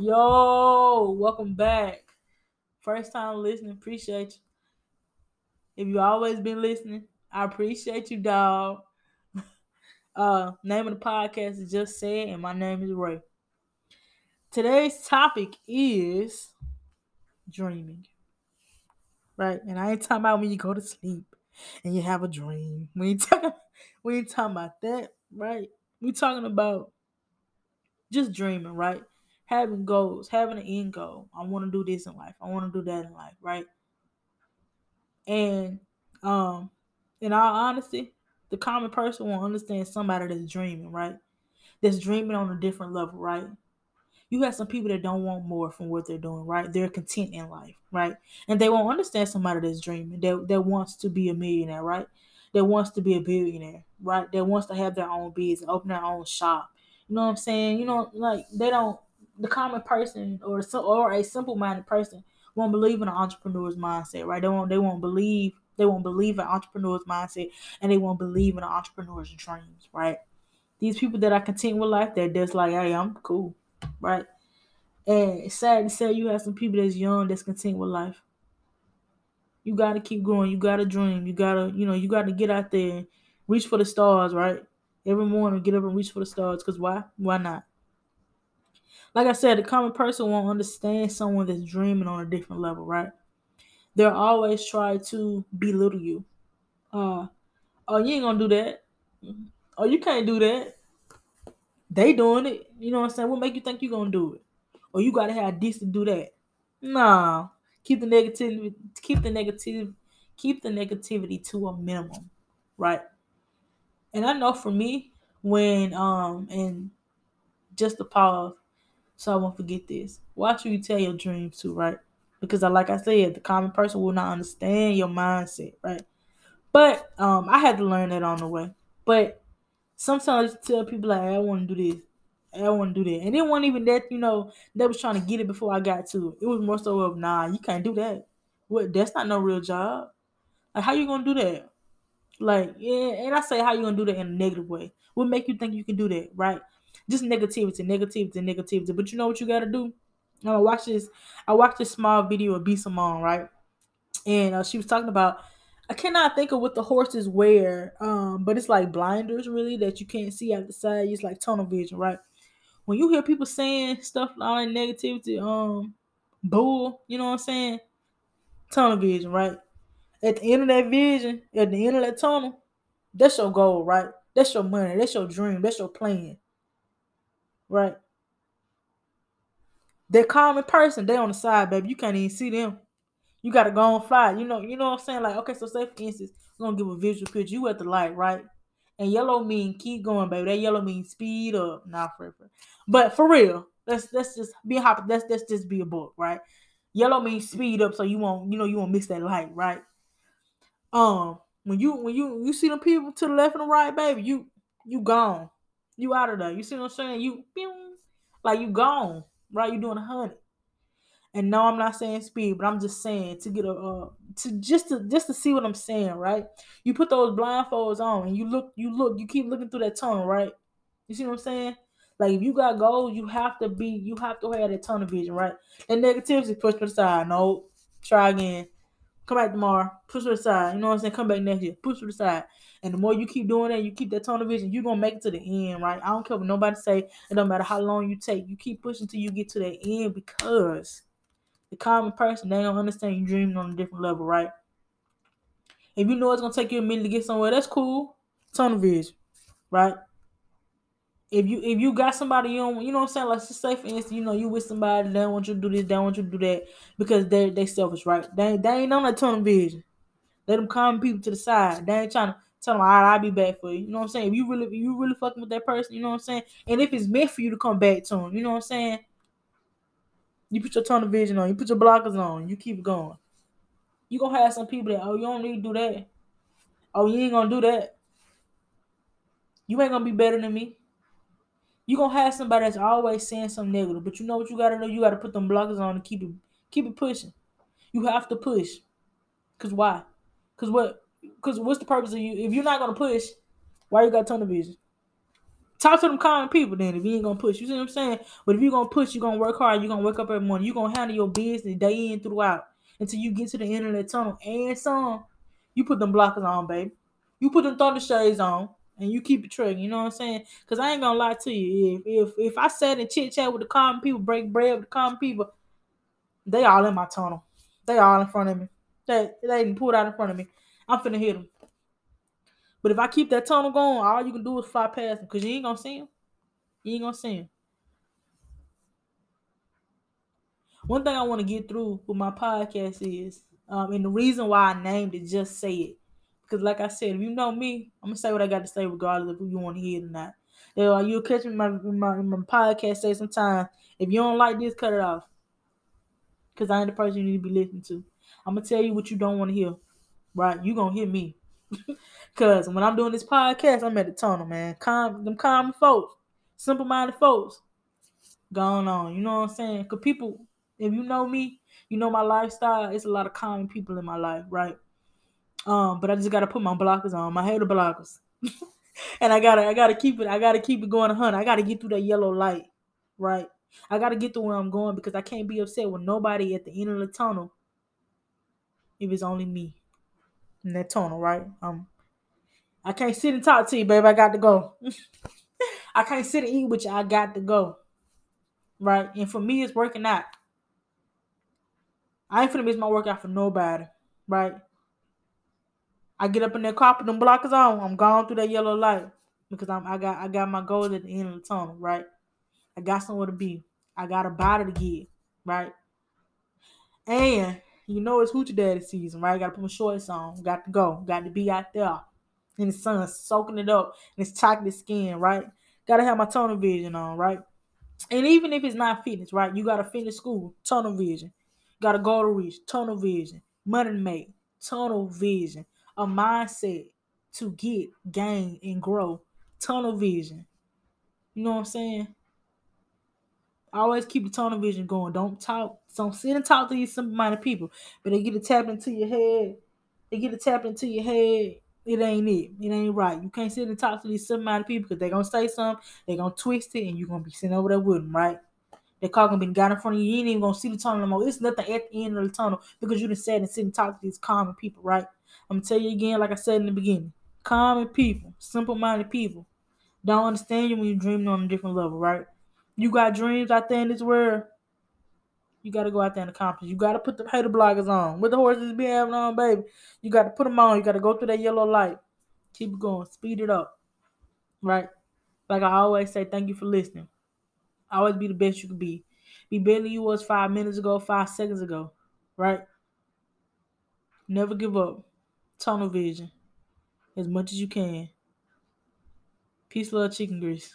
Yo, welcome back. First time listening, appreciate you. If you always been listening, I appreciate you, dog. Uh, name of the podcast is Just Say It, and my name is Ray. Today's topic is dreaming. Right, and I ain't talking about when you go to sleep and you have a dream. We ain't talking, we ain't talking about that, right? We talking about just dreaming, right? Having goals, having an end goal. I want to do this in life. I want to do that in life, right? And um, in all honesty, the common person will understand somebody that's dreaming, right? That's dreaming on a different level, right? You have some people that don't want more from what they're doing, right? They're content in life, right? And they won't understand somebody that's dreaming, that, that wants to be a millionaire, right? That wants to be a billionaire, right? That wants to have their own business, open their own shop. You know what I'm saying? You know, like they don't the common person or or a simple minded person won't believe in an entrepreneur's mindset, right? They won't they won't believe they won't believe an entrepreneur's mindset and they won't believe in an entrepreneur's dreams, right? These people that are content with life, they're just like, hey, I'm cool, right? And it's sad to say you have some people that's young that's content with life. You gotta keep growing, you gotta dream, you gotta, you know, you gotta get out there reach for the stars, right? Every morning, get up and reach for the stars. Cause why? Why not? Like I said, the common person won't understand someone that's dreaming on a different level, right? They'll always try to belittle you. Uh, oh, you ain't gonna do that. Oh, you can't do that. They doing it. You know what I'm saying? What make you think you gonna do it? Or you gotta have this to do that? Nah. Keep the negativity. Keep the negative. Keep the negativity to a minimum, right? And I know for me, when um and just to pause, so I won't forget this. Watch who you tell your dreams to, right? Because I like I said, the common person will not understand your mindset, right? But um I had to learn that on the way. But sometimes I tell people like, I want to do this. I want to do that. And it wasn't even that, you know, they was trying to get it before I got to it. It was more so of nah, you can't do that. What that's not no real job. Like how you gonna do that? Like, yeah, and I say how you gonna do that in a negative way. What make you think you can do that, right? Just negativity, negativity, negativity. But you know what you got to do? I watch this. I watched this small video of B Simone, right? And uh, she was talking about. I cannot think of what the horses wear, um, but it's like blinders, really, that you can't see out the side. It's like tunnel vision, right? When you hear people saying stuff like negativity, um, bull, you know what I'm saying? Tunnel vision, right? At the end of that vision, at the end of that tunnel, that's your goal, right? That's your money. That's your dream. That's your plan right? They're common person. They on the side, baby. You can't even see them. You gotta go on fly. You know, you know what I'm saying? Like, okay, so say for instance, I'm gonna give a visual picture. You at the light, right? And yellow mean keep going, baby. That yellow means speed up. Nah, for real. But for real, let's let's just be happy. Let's let's just be a book, right? Yellow means speed up, so you won't, you know, you won't miss that light, right? Um, when you when you you see them people to the left and the right, baby, you you gone. You out of there. You see what I'm saying? You like you gone, right? You doing a hundred. And no, I'm not saying speed, but I'm just saying to get a uh, to just to just to see what I'm saying, right? You put those blindfolds on and you look, you look, you keep looking through that tunnel, right? You see what I'm saying? Like if you got goals, you have to be, you have to have that tunnel vision, right? And negativity pushed aside. No, try again. Come back tomorrow. Push to the side. You know what I'm saying? Come back next year. Push to the side. And the more you keep doing that, you keep that tunnel vision, you're gonna make it to the end, right? I don't care what nobody say. It don't matter how long you take. You keep pushing till you get to the end because the common person they don't understand you dreaming on a different level, right? If you know it's gonna take you a minute to get somewhere, that's cool. Tunnel vision, right? If you if you got somebody you don't, you know what I'm saying, like just say for instance, you know, you with somebody, they don't want you to do this, they don't want you to do that because they they selfish, right? They they ain't on that tunnel vision. Let them common people to the side. They ain't trying to tell them, all right, I'll be back for you. You know what I'm saying? If you really, if you really fucking with that person, you know what I'm saying? And if it's meant for you to come back to them, you know what I'm saying? You put your tunnel vision on, you put your blockers on, you keep going. You gonna have some people that, oh, you don't need to do that. Oh, you ain't gonna do that. You ain't gonna be better than me. You gonna have somebody that's always saying something negative, but you know what you gotta know? You gotta put them blockers on and keep it keep it pushing. You have to push. Cause why? Cause what because what's the purpose of you? If you're not gonna push, why you got tunnel vision? Talk to them common people then if you ain't gonna push. You see what I'm saying? But if you're gonna push, you're gonna work hard, you're gonna wake up every morning, you're gonna handle your business day in throughout until you get to the end of tunnel and some. You put them blockers on, baby. You put them thunder shades on and you keep it trucking, you know what I'm saying? Cause I ain't gonna lie to you. If if if I sat and chit chat with the common people, break bread with the common people, they all in my tunnel. They all in front of me. They they didn't pull out in front of me. I'm finna hit them. But if I keep that tunnel going, all you can do is fly past them because you ain't gonna see them. You ain't gonna see them. One thing I want to get through with my podcast is, um, and the reason why I named it "Just Say It," because like I said, if you know me, I'm gonna say what I got to say regardless of who you want to hear or not. You know, you'll catch me in my, my, my podcast say sometimes, if you don't like this, cut it off. Because I ain't the person you need to be listening to. I'm gonna tell you what you don't want to hear. Right? You gonna hear me. Cause when I'm doing this podcast, I'm at the tunnel, man. Calm them common folks, simple minded folks going on. You know what I'm saying? Cause people, if you know me, you know my lifestyle, it's a lot of common people in my life, right? Um, but I just gotta put my blockers on, my hater blockers. and I gotta I gotta keep it, I gotta keep it going hundred. I gotta get through that yellow light, right? I gotta get to where I'm going because I can't be upset with nobody at the end of the tunnel if it's only me in that tunnel, right? Um, I can't sit and talk to you, babe. I got to go. I can't sit and eat with you. I got to go. Right? And for me, it's working out. I ain't finna miss my workout for nobody. Right? I get up in that car, put them blockers on. I'm going through that yellow light because I'm I got I got my goals at the end of the tunnel. Right? I got somewhere to be. I got a body to get. Right? And you know it's hoochie daddy season, right? I Got to put my shorts on. Got to go. Got to be out there in the sun, soaking it up and its chocolate skin, right? Got to have my tunnel vision on, right? And even if it's not fitness, right? You got to finish school, tunnel vision. Got to go to reach, tunnel vision. Money to make, tunnel vision. A mindset to get, gain, and grow, tunnel vision. You know what I'm saying? Always keep the tunnel vision going. Don't talk. Don't sit and talk to these simple-minded people. But they get to tap into your head. They get to tap into your head. It ain't it. It ain't right. You can't sit and talk to these simple-minded people because they're gonna say something. They're gonna twist it, and you're gonna be sitting over there with them, right? Car gonna be got in front of you. You ain't even gonna see the tunnel no more. It's nothing at the end of the tunnel because you done sat and sit and talk to these common people, right? I'm gonna tell you again, like I said in the beginning. Common people, simple-minded people, don't understand you when you're dreaming on a different level, right? You got dreams out there in this world. You got to go out there and accomplish. You got to put the hater blockers on. With the horses be having on, baby. You got to put them on. You got to go through that yellow light. Keep going. Speed it up. Right? Like I always say, thank you for listening. Always be the best you can be. Be better than you was five minutes ago, five seconds ago. Right? Never give up. Tunnel vision. As much as you can. Peace, love, chicken grease.